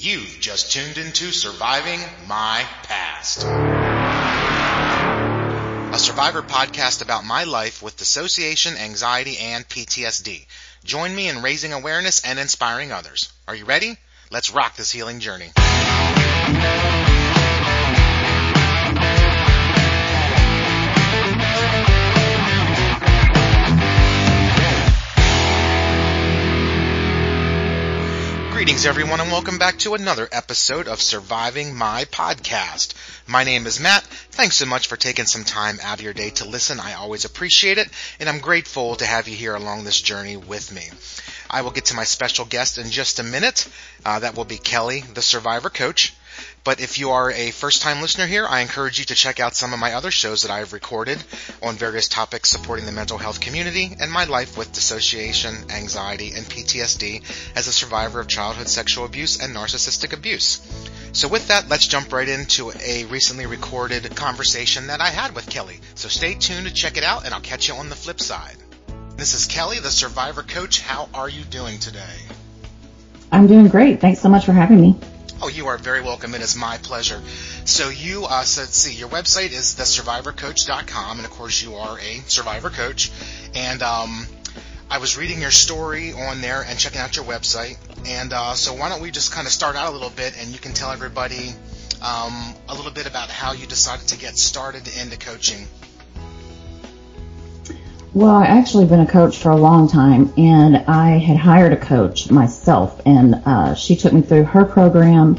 You've just tuned into Surviving My Past. A survivor podcast about my life with dissociation, anxiety, and PTSD. Join me in raising awareness and inspiring others. Are you ready? Let's rock this healing journey. Greetings, everyone, and welcome back to another episode of Surviving My Podcast. My name is Matt. Thanks so much for taking some time out of your day to listen. I always appreciate it, and I'm grateful to have you here along this journey with me. I will get to my special guest in just a minute. Uh, that will be Kelly, the Survivor Coach. But if you are a first time listener here, I encourage you to check out some of my other shows that I have recorded on various topics supporting the mental health community and my life with dissociation, anxiety, and PTSD as a survivor of childhood sexual abuse and narcissistic abuse. So with that, let's jump right into a recently recorded conversation that I had with Kelly. So stay tuned to check it out and I'll catch you on the flip side. This is Kelly, the Survivor Coach. How are you doing today? I'm doing great. Thanks so much for having me. Oh, you are very welcome. It is my pleasure. So you, uh, let's see, your website is thesurvivorcoach.com, and of course you are a survivor coach. And um, I was reading your story on there and checking out your website. And uh, so why don't we just kind of start out a little bit, and you can tell everybody um, a little bit about how you decided to get started into coaching. Well, I actually been a coach for a long time, and I had hired a coach myself, and uh, she took me through her program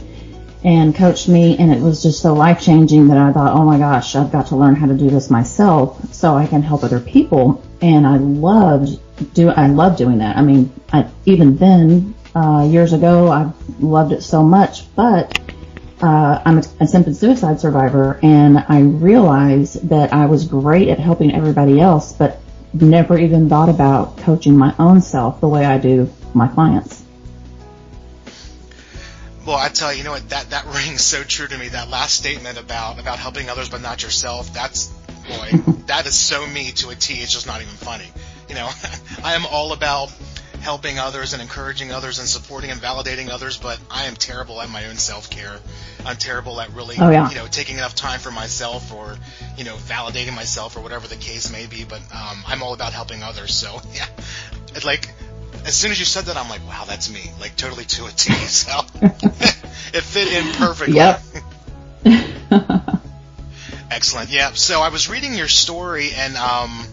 and coached me, and it was just so life changing that I thought, oh my gosh, I've got to learn how to do this myself so I can help other people. And I loved do I love doing that. I mean, I, even then, uh, years ago, I loved it so much, but uh, I'm a attempted suicide survivor, and I realized that I was great at helping everybody else, but never even thought about coaching my own self the way I do my clients. Well, I tell you, you know what that that rings so true to me. That last statement about about helping others but not yourself. That's boy, that is so me to a T. It's just not even funny. You know, I am all about helping others and encouraging others and supporting and validating others, but I am terrible at my own self care. I'm terrible at really, oh, yeah. you know, taking enough time for myself or, you know, validating myself or whatever the case may be. But um, I'm all about helping others. So yeah, it, like as soon as you said that, I'm like, wow, that's me, like totally to a T. So it fit in perfectly. Yep. Excellent. Yeah. So I was reading your story and um,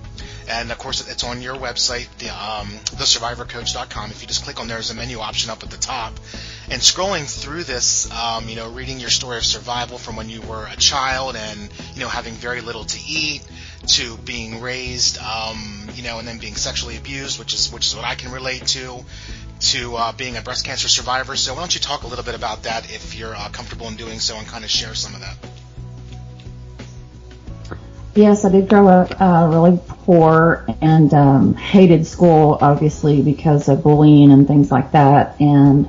and of course it's on your website, the um, thesurvivorcoach.com. If you just click on there, there's a menu option up at the top. And scrolling through this, um, you know, reading your story of survival from when you were a child and you know having very little to eat to being raised, um, you know, and then being sexually abused, which is which is what I can relate to, to uh, being a breast cancer survivor. So why don't you talk a little bit about that if you're uh, comfortable in doing so, and kind of share some of that. Yes, I did grow up uh, really poor and um, hated school, obviously, because of bullying and things like that. And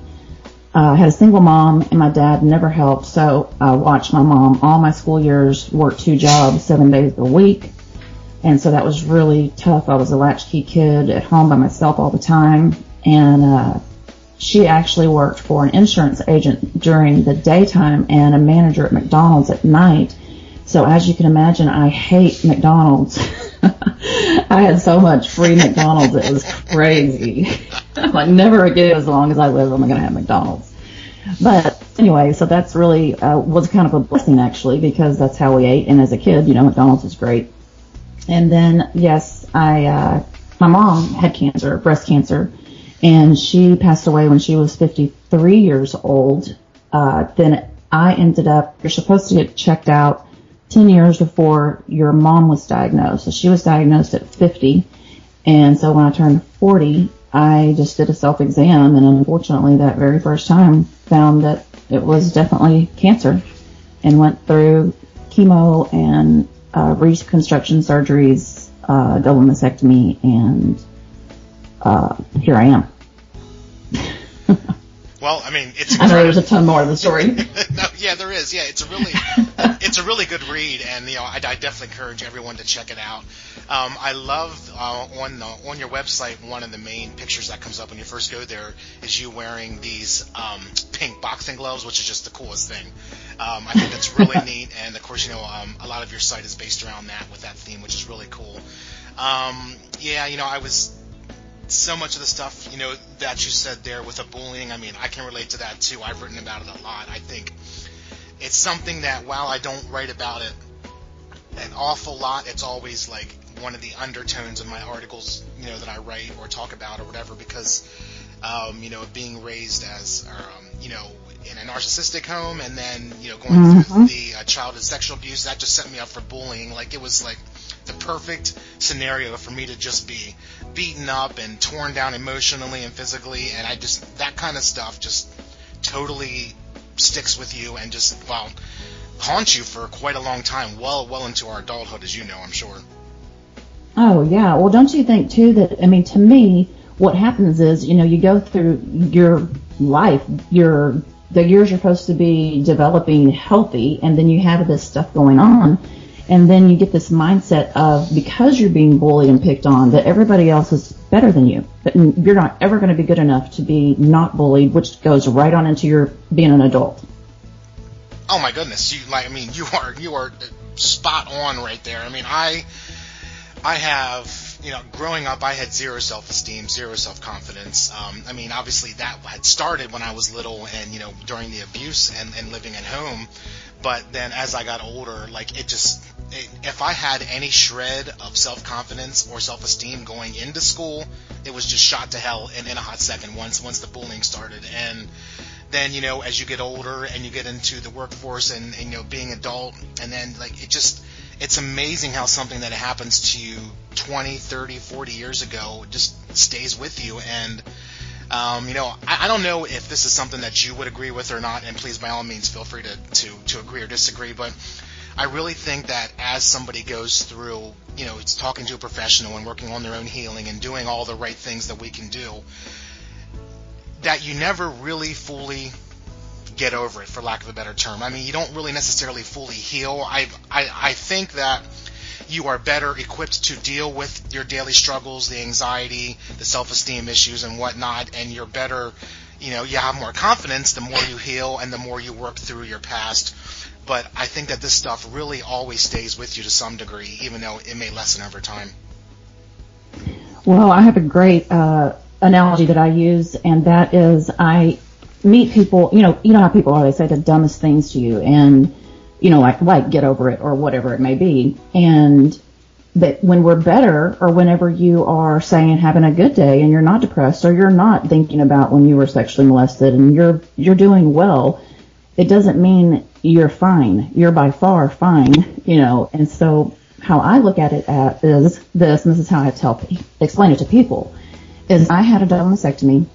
uh, I had a single mom, and my dad never helped, so I watched my mom all my school years work two jobs, seven days a week. And so that was really tough. I was a latchkey kid at home by myself all the time. And uh, she actually worked for an insurance agent during the daytime and a manager at McDonald's at night so as you can imagine, I hate McDonald's. I had so much free McDonald's, it was crazy. I'm like, never again, as long as I live, I'm going to have McDonald's. But anyway, so that's really, uh, was kind of a blessing actually, because that's how we ate. And as a kid, you know, McDonald's was great. And then, yes, I, uh, my mom had cancer, breast cancer, and she passed away when she was 53 years old. Uh, then I ended up, you're supposed to get checked out 10 years before your mom was diagnosed. So she was diagnosed at 50. And so when I turned 40, I just did a self-exam and unfortunately that very first time found that it was definitely cancer and went through chemo and uh, reconstruction surgeries, uh, double mastectomy, and uh, here I am. Well, I mean, it's. I know there's a ton more to the story. no, yeah, there is. Yeah, it's a really, it's a really good read, and you know, I, I definitely encourage everyone to check it out. Um, I love uh, on the, on your website one of the main pictures that comes up when you first go there is you wearing these um, pink boxing gloves, which is just the coolest thing. Um, I think that's really neat, and of course, you know, um, a lot of your site is based around that with that theme, which is really cool. Um, yeah, you know, I was so much of the stuff you know that you said there with the bullying. I mean, I can relate to that too. I've written about it a lot. I think it's something that while I don't write about it an awful lot, it's always like one of the undertones of my articles, you know, that I write or talk about or whatever, because um, you know, being raised as um, you know in a narcissistic home and then you know going mm-hmm. through the uh, childhood sexual abuse that just set me up for bullying like it was like the perfect scenario for me to just be beaten up and torn down emotionally and physically and I just that kind of stuff just totally sticks with you and just well haunts you for quite a long time well well into our adulthood as you know I'm sure. Oh yeah. Well don't you think too that I mean to me what happens is you know you go through your life your the years you're supposed to be developing healthy and then you have this stuff going on and then you get this mindset of because you're being bullied and picked on that everybody else is better than you that you're not ever going to be good enough to be not bullied which goes right on into your being an adult oh my goodness you like i mean you are you are spot on right there i mean i i have you know, growing up, I had zero self-esteem, zero self-confidence. Um, I mean, obviously that had started when I was little and, you know, during the abuse and, and living at home. But then as I got older, like it just, if I had any shred of self-confidence or self-esteem going into school, it was just shot to hell in, in a hot second once, once the bullying started. And, then you know as you get older and you get into the workforce and, and, you know being adult and then like it just it's amazing how something that happens to you 20, 30, 40 years ago just stays with you. And, um, you know, I, I, don't know if this is something that you would agree with or not, and please, by all means, feel free to, to, to agree or disagree, but I really think that as somebody goes through, you know, it's talking to a professional and working on their own healing and doing all the right things that we can do, that you never really fully get over it, for lack of a better term. I mean, you don't really necessarily fully heal. I, I, I think that you are better equipped to deal with your daily struggles, the anxiety, the self-esteem issues, and whatnot, and you're better. You know, you have more confidence the more you heal and the more you work through your past. But I think that this stuff really always stays with you to some degree, even though it may lessen over time. Well, I have a great uh, analogy that I use, and that is I meet people, you know, you know how people always say the dumbest things to you and, you know, like, like get over it or whatever it may be. And that when we're better or whenever you are saying having a good day and you're not depressed or you're not thinking about when you were sexually molested and you're, you're doing well, it doesn't mean you're fine. You're by far fine, you know, and so how I look at it at is this, and this is how I tell, explain it to people, is I had a double mastectomy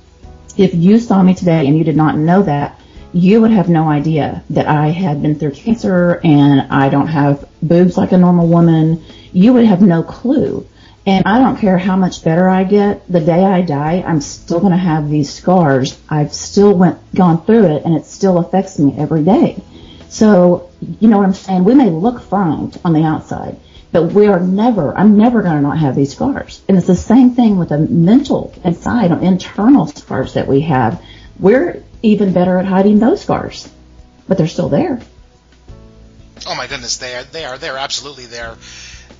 if you saw me today and you did not know that, you would have no idea that I had been through cancer and I don't have boobs like a normal woman. You would have no clue. And I don't care how much better I get, the day I die, I'm still going to have these scars. I've still went, gone through it and it still affects me every day. So, you know what I'm saying? We may look fine on the outside, but we are never, I'm never going to not have these scars. And it's the same thing with the mental inside, internal scars that we have. We're even better at hiding those scars, but they're still there. Oh my goodness, they are, they are, they're absolutely there.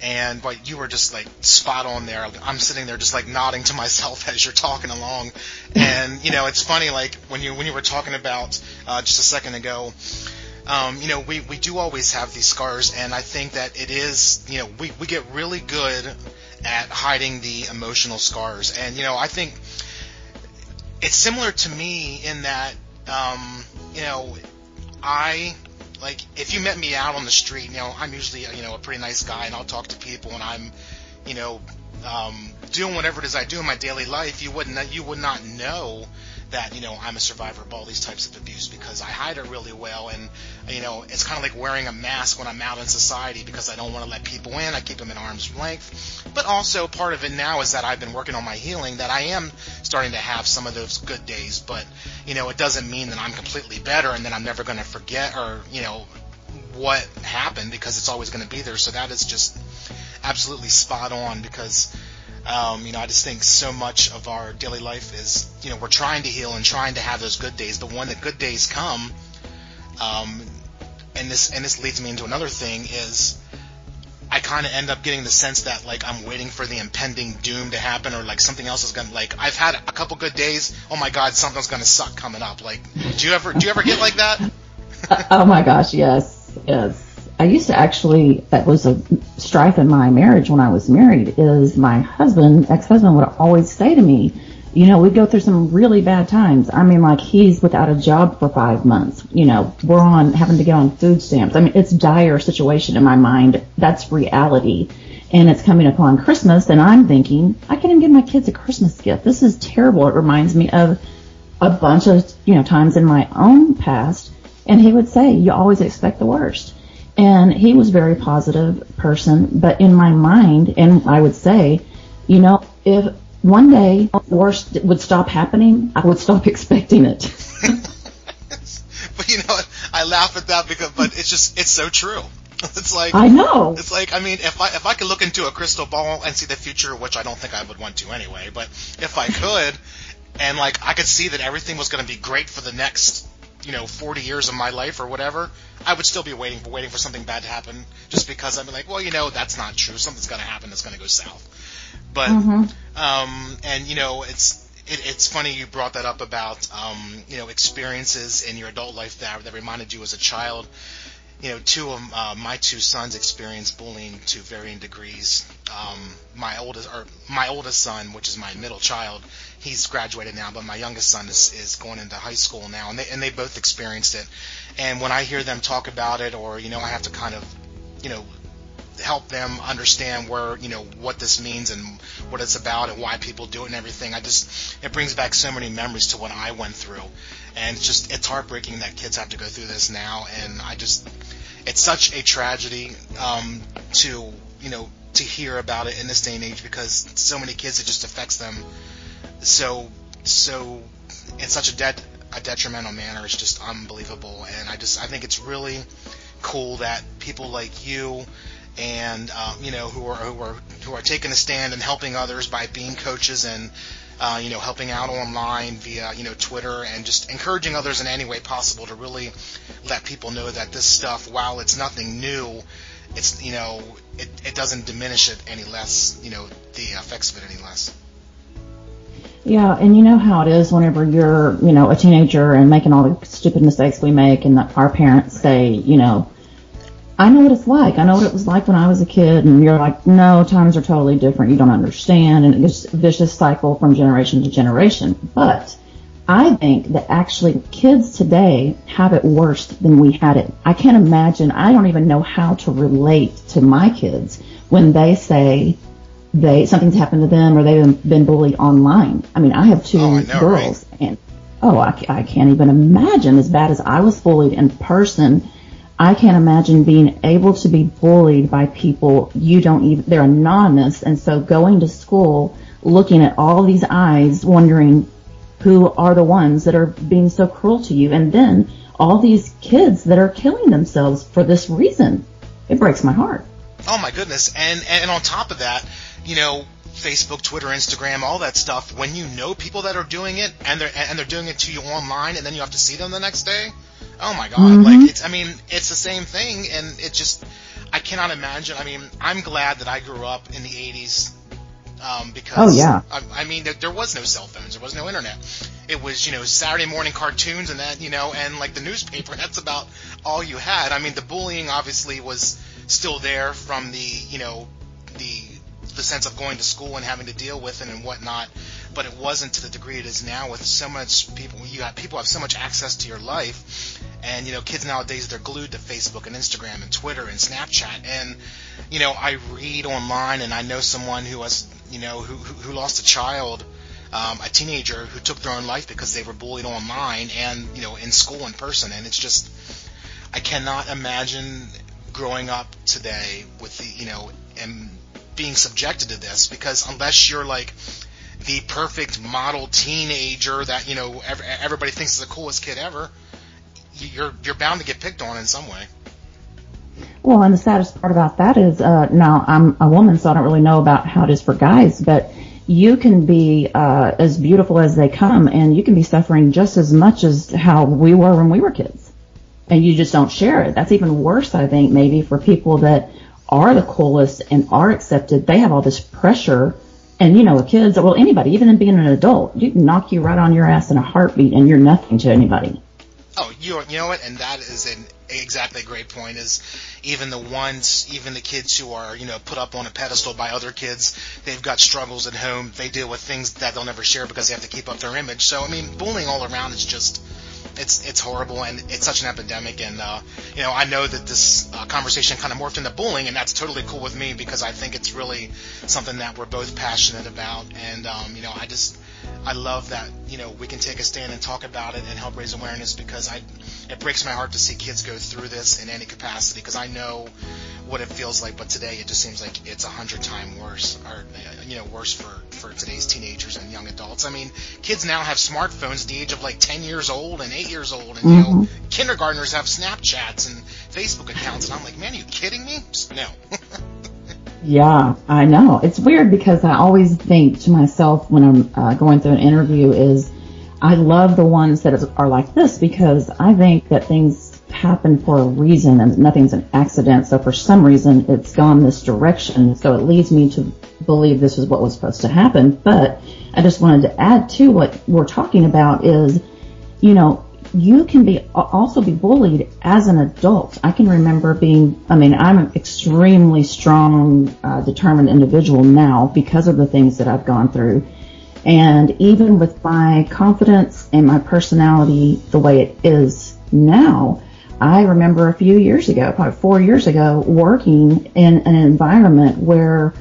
And but you were just like spot on there. I'm sitting there just like nodding to myself as you're talking along. And you know, it's funny like when you when you were talking about uh, just a second ago, um, you know, we, we do always have these scars, and I think that it is, you know, we, we get really good at hiding the emotional scars. And, you know, I think it's similar to me in that, um, you know, I, like, if you met me out on the street, you know, I'm usually, you know, a pretty nice guy, and I'll talk to people, and I'm, you know, um, doing whatever it is I do in my daily life, you wouldn't, you would not know that you know I'm a survivor of all these types of abuse because I hide it really well, and you know it's kind of like wearing a mask when I'm out in society because I don't want to let people in. I keep them at arm's length. But also part of it now is that I've been working on my healing, that I am starting to have some of those good days. But you know it doesn't mean that I'm completely better and that I'm never going to forget or you know what happened because it's always going to be there. So that is just absolutely spot on because um, you know, I just think so much of our daily life is, you know, we're trying to heal and trying to have those good days. But when the good days come, um, and this and this leads me into another thing is, I kind of end up getting the sense that like I'm waiting for the impending doom to happen or like something else is gonna like I've had a couple good days. Oh my God, something's gonna suck coming up. Like, do you ever do you ever get like that? oh my gosh, yes, yes. I used to actually, that was a strife in my marriage when I was married, is my husband, ex-husband would always say to me, you know, we'd go through some really bad times. I mean, like he's without a job for five months. You know, we're on having to get on food stamps. I mean, it's dire situation in my mind. That's reality. And it's coming upon Christmas and I'm thinking, I can't even give my kids a Christmas gift. This is terrible. It reminds me of a bunch of, you know, times in my own past. And he would say, you always expect the worst. And he was a very positive person, but in my mind, and I would say, you know, if one day worst would stop happening, I would stop expecting it. but you know, I laugh at that because, but it's just, it's so true. It's like I know. It's like I mean, if I if I could look into a crystal ball and see the future, which I don't think I would want to anyway, but if I could, and like I could see that everything was going to be great for the next you know 40 years of my life or whatever, I would still be waiting for waiting for something bad to happen just because I'm like, well, you know, that's not true. Something's going to happen that's going to go south. But mm-hmm. um, and you know, it's it, it's funny you brought that up about um, you know experiences in your adult life that that reminded you as a child. You know, two of uh, my two sons experienced bullying to varying degrees. Um, my oldest or my oldest son, which is my middle child, he's graduated now, but my youngest son is, is going into high school now, and they and they both experienced it. And when I hear them talk about it, or you know, I have to kind of, you know, help them understand where you know what this means and what it's about and why people do it and everything. I just it brings back so many memories to what I went through, and it's just it's heartbreaking that kids have to go through this now. And I just it's such a tragedy um, to you know to hear about it in this day and age because so many kids it just affects them so so in such a dead a detrimental manner it's just unbelievable. And I just I think it's really cool that people like you and um, you know who are who are who are taking a stand and helping others by being coaches and uh, you know helping out online via you know Twitter and just encouraging others in any way possible to really let people know that this stuff while it's nothing new it's you know it, it doesn't diminish it any less you know the effects of it any less. Yeah, and you know how it is whenever you're, you know, a teenager and making all the stupid mistakes we make and our parents say, you know, I know what it's like. I know what it was like when I was a kid and you're like, no, times are totally different. You don't understand and it's a vicious cycle from generation to generation. But I think that actually kids today have it worse than we had it. I can't imagine, I don't even know how to relate to my kids when they say, they something's happened to them or they've been bullied online. I mean, I have two oh, I know, girls, right? and oh, I, I can't even imagine as bad as I was bullied in person. I can't imagine being able to be bullied by people you don't even, they're anonymous. And so going to school, looking at all these eyes, wondering who are the ones that are being so cruel to you. And then all these kids that are killing themselves for this reason. It breaks my heart. Oh my goodness. And, and on top of that, you know, Facebook, Twitter, Instagram, all that stuff, when you know people that are doing it and they're and they're doing it to you online, and then you have to see them the next day. Oh my God! Mm-hmm. Like it's, I mean, it's the same thing, and it just, I cannot imagine. I mean, I'm glad that I grew up in the '80s um, because, oh yeah, I, I mean, there, there was no cell phones, there was no internet. It was, you know, Saturday morning cartoons and that, you know, and like the newspaper. That's about all you had. I mean, the bullying obviously was still there from the, you know, the the sense of going to school and having to deal with it and whatnot, but it wasn't to the degree it is now with so much people. You got people have so much access to your life, and you know, kids nowadays they're glued to Facebook and Instagram and Twitter and Snapchat. And you know, I read online and I know someone who has, you know, who who, who lost a child um, a teenager who took their own life because they were bullied online and you know in school in person, and it's just I cannot imagine growing up today with the you know and being subjected to this because unless you're like the perfect model teenager that you know everybody thinks is the coolest kid ever, you're you're bound to get picked on in some way. Well, and the saddest part about that is uh, now I'm a woman, so I don't really know about how it is for guys, but you can be uh, as beautiful as they come, and you can be suffering just as much as how we were when we were kids, and you just don't share it. That's even worse, I think, maybe for people that are the coolest and are accepted. They have all this pressure, and you know, kids, well, anybody, even in being an adult, you can knock you right on your ass in a heartbeat, and you're nothing to anybody. Oh, you you know what? And that is an exactly a great point. Is even the ones, even the kids who are you know put up on a pedestal by other kids, they've got struggles at home. They deal with things that they'll never share because they have to keep up their image. So I mean, bullying all around is just it's it's horrible and it's such an epidemic. And uh, you know, I know that this uh, conversation kind of morphed into bullying, and that's totally cool with me because I think it's really something that we're both passionate about. And um, you know, I just I love that you know we can take a stand and talk about it and help raise awareness because I it breaks my heart to see kids go through this in any capacity because I know what it feels like, but today it just seems like it's a hundred times worse, or you know, worse for for today's teenagers and young adults. I mean, kids now have smartphones at the age of like ten years old and eight years old, and mm-hmm. you know, mm-hmm. kindergartners have Snapchats and Facebook accounts, and I'm like, man, are you kidding me? Just, no. yeah, I know. It's weird because I always think to myself when I'm uh, going through an interview is. I love the ones that are like this because I think that things happen for a reason and nothing's an accident. So for some reason it's gone this direction. So it leads me to believe this is what was supposed to happen. But I just wanted to add to what we're talking about is, you know, you can be also be bullied as an adult. I can remember being, I mean, I'm an extremely strong, uh, determined individual now because of the things that I've gone through. And even with my confidence and my personality the way it is now, I remember a few years ago, probably four years ago, working in an environment where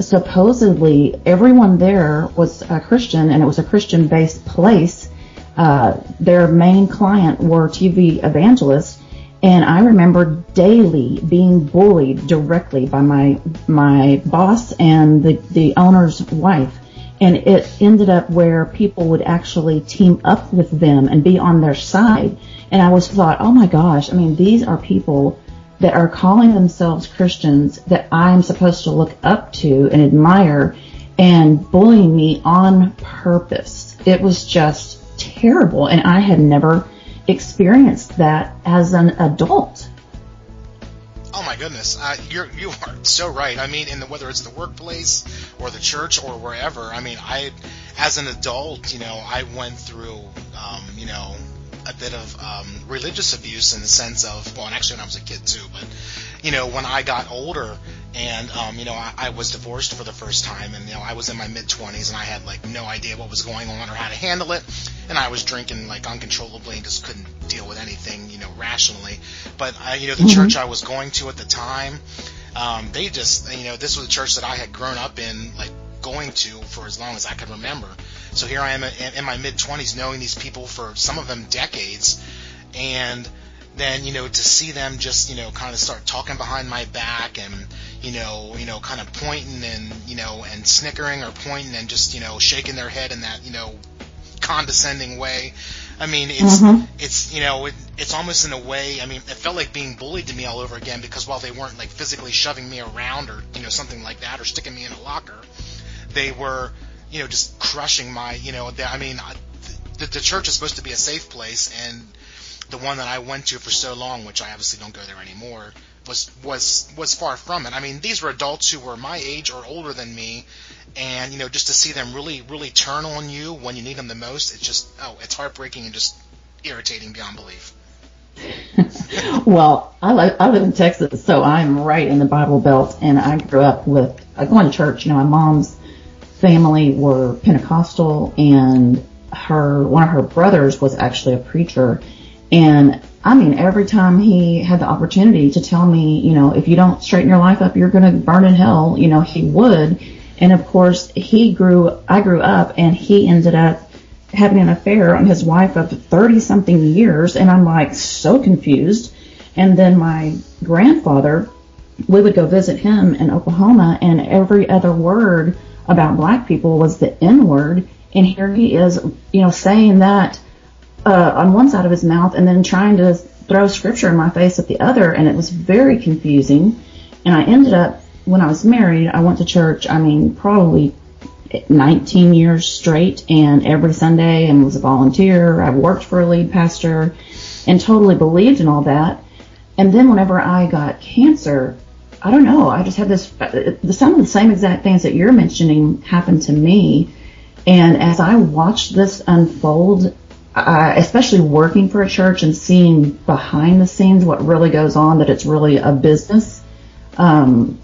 supposedly everyone there was a Christian and it was a Christian based place. Uh, their main client were TV evangelists. And I remember daily being bullied directly by my, my boss and the, the owner's wife. And it ended up where people would actually team up with them and be on their side and I was thought, oh my gosh, I mean, these are people that are calling themselves Christians that I'm supposed to look up to and admire and bullying me on purpose. It was just terrible. And I had never experienced that as an adult. Oh my goodness, uh, you're you are so right. I mean, in the whether it's the workplace or the church or wherever. I mean, I as an adult, you know, I went through, um, you know, a bit of um, religious abuse in the sense of, well, and actually when I was a kid too, but you know, when I got older and um, you know, I, I was divorced for the first time, and you know, I was in my mid 20s and I had like no idea what was going on or how to handle it, and I was drinking like uncontrollably and just couldn't deal with anything, you know, rationally. But I, you know, the mm-hmm. church I was going to at the time, um, they just, you know, this was a church that I had grown up in, like going to for as long as I could remember. So here I am in my mid 20s knowing these people for some of them decades and then you know to see them just you know kind of start talking behind my back and you know you know kind of pointing and you know and snickering or pointing and just you know shaking their head in that you know condescending way I mean, it's mm-hmm. it's you know it, it's almost in a way. I mean, it felt like being bullied to me all over again because while they weren't like physically shoving me around or you know something like that or sticking me in a locker, they were you know, just crushing my, you know, the, I mean, the, the church is supposed to be a safe place, and the one that I went to for so long, which I obviously don't go there anymore, was was was far from it. I mean, these were adults who were my age or older than me, and you know, just to see them really really turn on you when you need them the most, it's just oh, it's heartbreaking and just irritating beyond belief. well, I live, I live in Texas, so I'm right in the Bible Belt, and I grew up with I going to church. You know, my mom's family were Pentecostal and her, one of her brothers was actually a preacher. And I mean, every time he had the opportunity to tell me, you know, if you don't straighten your life up, you're going to burn in hell, you know, he would. And of course, he grew, I grew up and he ended up having an affair on his wife of 30 something years. And I'm like so confused. And then my grandfather, we would go visit him in Oklahoma and every other word about black people was the N word. And here he is, you know, saying that uh, on one side of his mouth and then trying to throw scripture in my face at the other. And it was very confusing. And I ended up, when I was married, I went to church, I mean, probably 19 years straight and every Sunday and was a volunteer. I worked for a lead pastor and totally believed in all that. And then whenever I got cancer, I don't know, I just had this, some of the same exact things that you're mentioning happened to me. And as I watched this unfold, uh, especially working for a church and seeing behind the scenes what really goes on, that it's really a business, um,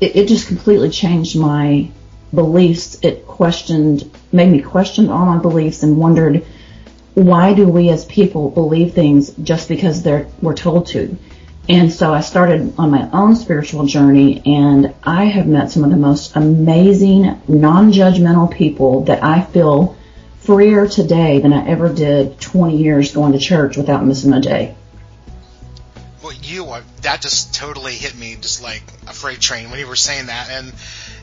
it, it just completely changed my beliefs. It questioned, made me question all my beliefs and wondered why do we as people believe things just because they're we're told to. And so I started on my own spiritual journey and I have met some of the most amazing, non-judgmental people that I feel freer today than I ever did 20 years going to church without missing a day you that just totally hit me just like a freight train when you were saying that. And,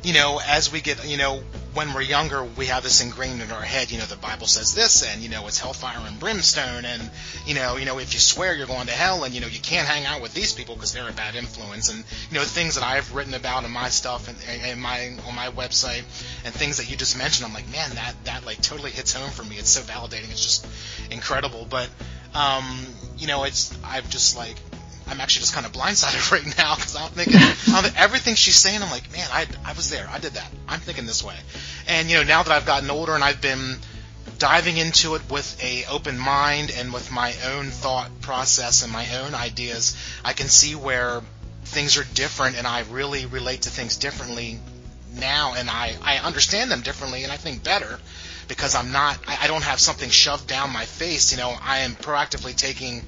you know, as we get, you know, when we're younger, we have this ingrained in our head, you know, the Bible says this and, you know, it's hellfire and brimstone and, you know, you know, if you swear you're going to hell and, you know, you can't hang out with these people because they're a bad influence and, you know, things that I've written about in my stuff and, and my, on my website and things that you just mentioned, I'm like, man, that, that like totally hits home for me. It's so validating. It's just incredible. But, um, you know, it's, I've just like, I'm actually just kind of blindsided right now because I'm thinking everything she's saying. I'm like, man, I, I was there. I did that. I'm thinking this way. And you know, now that I've gotten older and I've been diving into it with a open mind and with my own thought process and my own ideas, I can see where things are different and I really relate to things differently now and I, I understand them differently and I think better because I'm not I, I don't have something shoved down my face. You know, I am proactively taking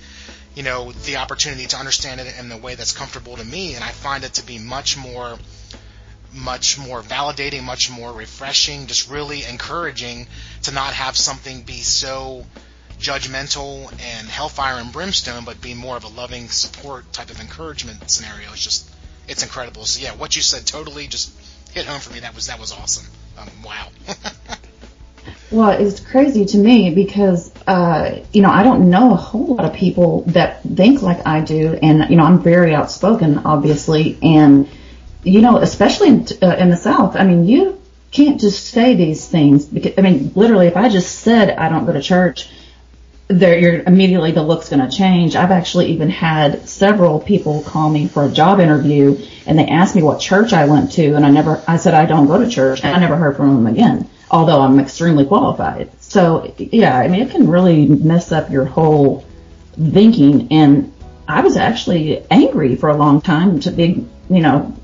you know, the opportunity to understand it in the way that's comfortable to me, and I find it to be much more much more validating, much more refreshing, just really encouraging to not have something be so judgmental and hellfire and brimstone, but be more of a loving support type of encouragement scenario. It's just, it's incredible. So yeah, what you said totally just hit home for me. That was that was awesome. Um, wow. Well, it's crazy to me because, uh, you know, I don't know a whole lot of people that think like I do. And, you know, I'm very outspoken, obviously. And, you know, especially in, uh, in the South, I mean, you can't just say these things. Because, I mean, literally, if I just said I don't go to church, there, you're immediately the look's going to change. I've actually even had several people call me for a job interview and they asked me what church I went to and I never, I said I don't go to church and I never heard from them again although I'm extremely qualified. So yeah, I mean, it can really mess up your whole thinking. And I was actually angry for a long time to be, you know,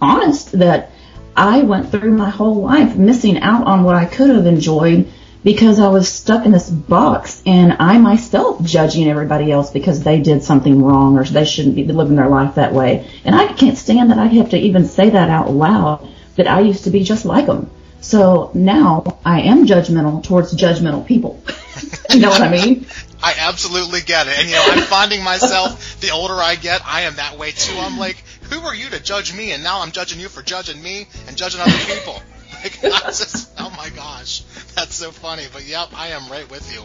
honest that I went through my whole life missing out on what I could have enjoyed because I was stuck in this box and I myself judging everybody else because they did something wrong or they shouldn't be living their life that way. And I can't stand that I have to even say that out loud that I used to be just like them. So now I am judgmental towards judgmental people. you know what I mean? I absolutely get it. And you know, I'm finding myself the older I get, I am that way too. I'm like, who are you to judge me? And now I'm judging you for judging me and judging other people. Like, just, oh my gosh, that's so funny. But yep, I am right with you.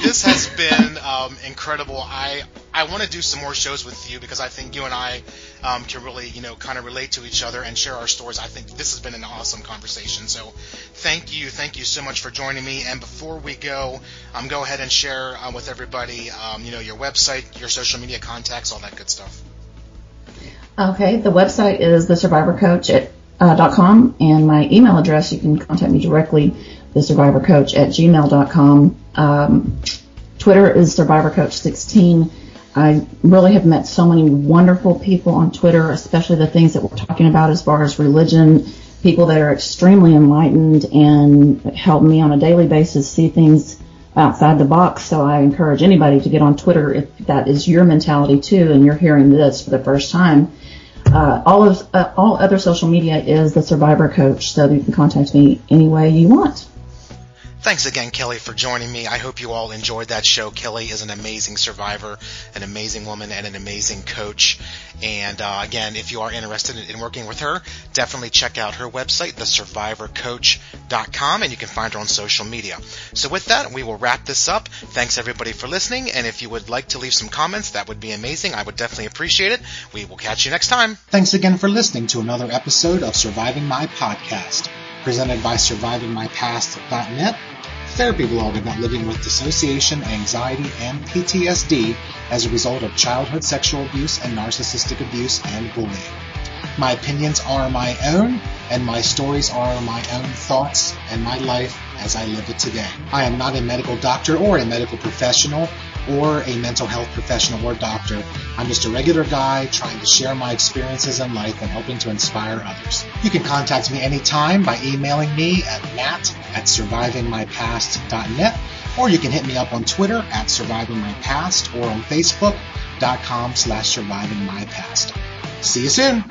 This has been um, incredible. I I want to do some more shows with you because I think you and I um, can really, you know, kind of relate to each other and share our stories. I think this has been an awesome conversation. So, thank you, thank you so much for joining me. And before we go, um, go ahead and share uh, with everybody, um, you know, your website, your social media contacts, all that good stuff. Okay, the website is the Survivor at uh, .com and my email address. You can contact me directly, thesurvivorcoach Survivor Coach at gmail.com. Um, Twitter is Survivor Coach 16 I really have met so many wonderful people on Twitter, especially the things that we're talking about as far as religion, people that are extremely enlightened and help me on a daily basis see things outside the box. So I encourage anybody to get on Twitter if that is your mentality too and you're hearing this for the first time. uh, all of uh, all other social media is the Survivor Coach, so you can contact me any way you want. Thanks again, Kelly, for joining me. I hope you all enjoyed that show. Kelly is an amazing survivor, an amazing woman, and an amazing coach. And uh, again, if you are interested in working with her, definitely check out her website, thesurvivorcoach.com, and you can find her on social media. So with that, we will wrap this up. Thanks everybody for listening, and if you would like to leave some comments, that would be amazing. I would definitely appreciate it. We will catch you next time. Thanks again for listening to another episode of Surviving My Podcast presented by survivingmypast.net, therapy blog about living with dissociation, anxiety, and PTSD as a result of childhood sexual abuse and narcissistic abuse and bullying. My opinions are my own, and my stories are my own thoughts and my life as I live it today. I am not a medical doctor or a medical professional or a mental health professional or doctor. I'm just a regular guy trying to share my experiences in life and hoping to inspire others. You can contact me anytime by emailing me at matt at survivingmypast.net or you can hit me up on Twitter at survivingmypast or on facebook.com slash survivingmypast. See you soon!